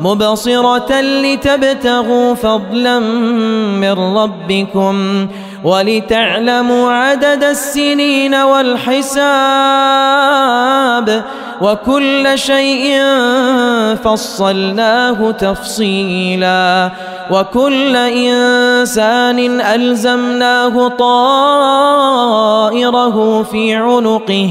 مبصرة لتبتغوا فضلا من ربكم ولتعلموا عدد السنين والحساب وكل شيء فصلناه تفصيلا وكل إنسان ألزمناه طائره في عنقه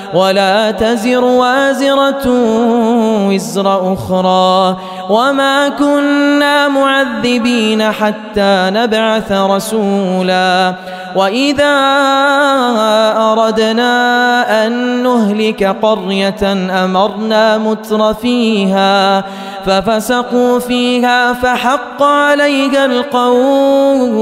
ولا تزر وازرة وزر أخرى وما كنا معذبين حتى نبعث رسولا وإذا أردنا أن نهلك قرية أمرنا متر فيها ففسقوا فيها فحق عليها القول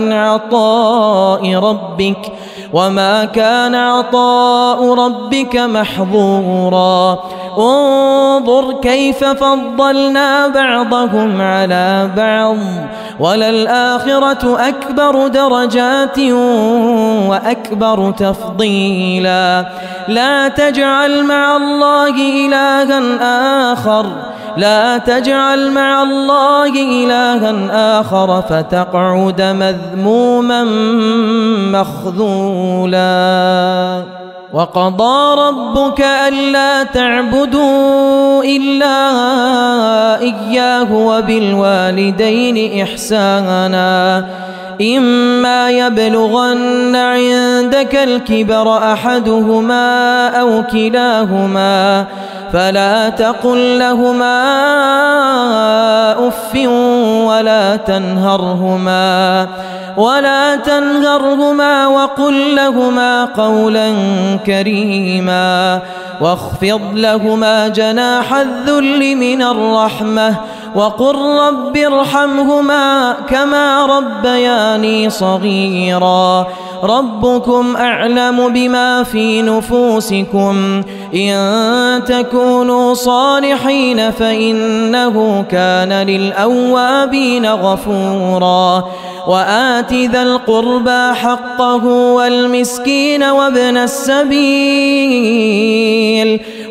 من عطاء ربك وما كان عطاء ربك محظورا. انظر كيف فضلنا بعضهم على بعض. وللآخرة أكبر درجات وأكبر تفضيلا. لا تجعل مع الله إلها آخر. لا تجعل مع الله إلها آخر فتقعد مذموما مخذولا. وقضى ربك ألا تعبدوا إلا إياه وبالوالدين إحسانا. إما يبلغن عندك الكبر أحدهما أو كلاهما. فلا تقل لهما أف ولا تنهرهما ولا تنهرهما وقل لهما قولا كريما واخفض لهما جناح الذل من الرحمة وقل رب ارحمهما كما ربياني صغيرا ربكم أعلم بما في نفوسكم. إن تكونوا صالحين فإنه كان للأوابين غفورا. وآت ذا القربى حقه والمسكين وابن السبيل.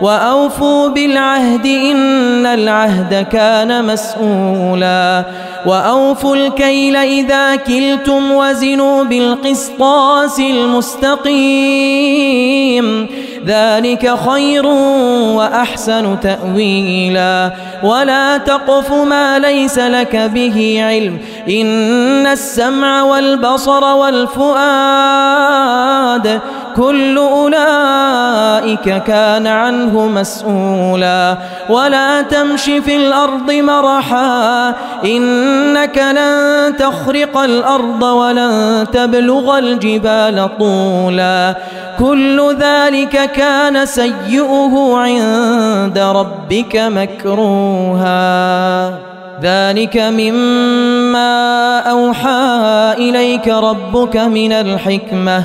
وأوفوا بالعهد إن العهد كان مسؤولا وأوفوا الكيل إذا كلتم وزنوا بالقسطاس المستقيم ذلك خير وأحسن تأويلا ولا تقف ما ليس لك به علم إن السمع والبصر والفؤاد كل أولئك كان عنه مسؤولا. ولا تمش في الأرض مرحا إنك لن تخرق الأرض ولن تبلغ الجبال طولا. كل ذلك كان سيئه عند ربك مكروها. ذلك مما أوحى إليك ربك من الحكمة.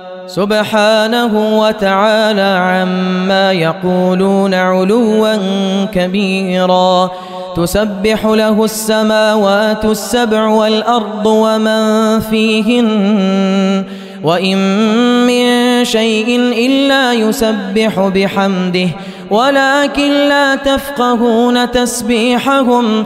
سبحانه وتعالى عما يقولون علوا كبيرا. تسبح له السماوات السبع والأرض ومن فيهن. وإن من شيء إلا يسبح بحمده. ولكن لا تفقهون تسبيحهم.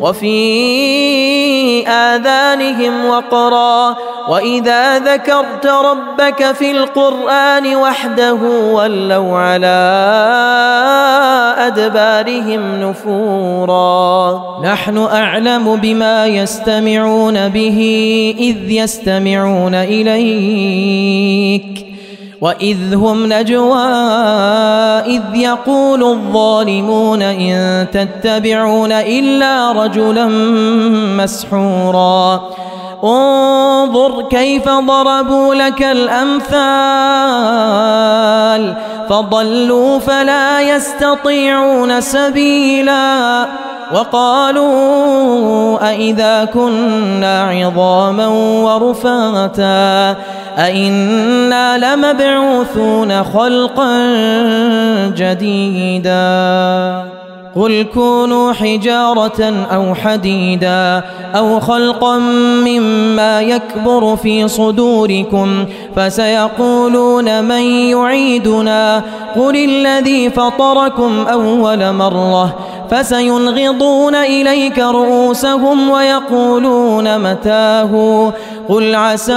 وفي آذانهم وقرا وإذا ذكرت ربك في القرآن وحده ولوا على أدبارهم نفورا. نحن أعلم بما يستمعون به إذ يستمعون إليك. وإذ هم نجوى إذ يقول الظالمون إن تتبعون إلا رجلا مسحورا انظر كيف ضربوا لك الأمثال فضلوا فلا يستطيعون سبيلا وقالوا أئذا كنا عظاما ورفاتا أئنا لمبعوثون خلقا جديدا. قل كونوا حجارة أو حديدا أو خلقا مما يكبر في صدوركم فسيقولون من يعيدنا. قل الذي فطركم أول مرة فسينغضون إليك رؤوسهم ويقولون متاه. قل عسى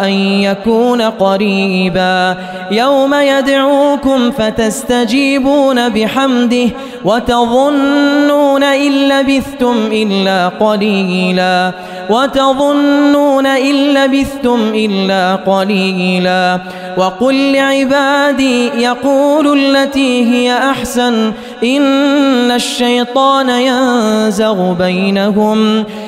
أن يكون قريبا يوم يدعوكم فتستجيبون بحمده وتظنون إن لبثتم إلا قليلا وتظنون إن لبثتم إلا قليلا وقل لعبادي يقول التي هي أحسن إن الشيطان ينزغ بينهم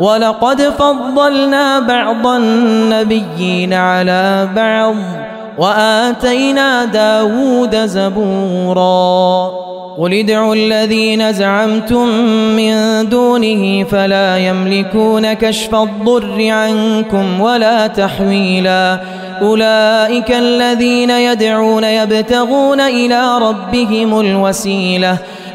ولقد فضلنا بعض النبيين على بعض وآتينا داود زبورا. قل ادعوا الذين زعمتم من دونه فلا يملكون كشف الضر عنكم ولا تحويلا. أولئك الذين يدعون يبتغون إلى ربهم الوسيلة.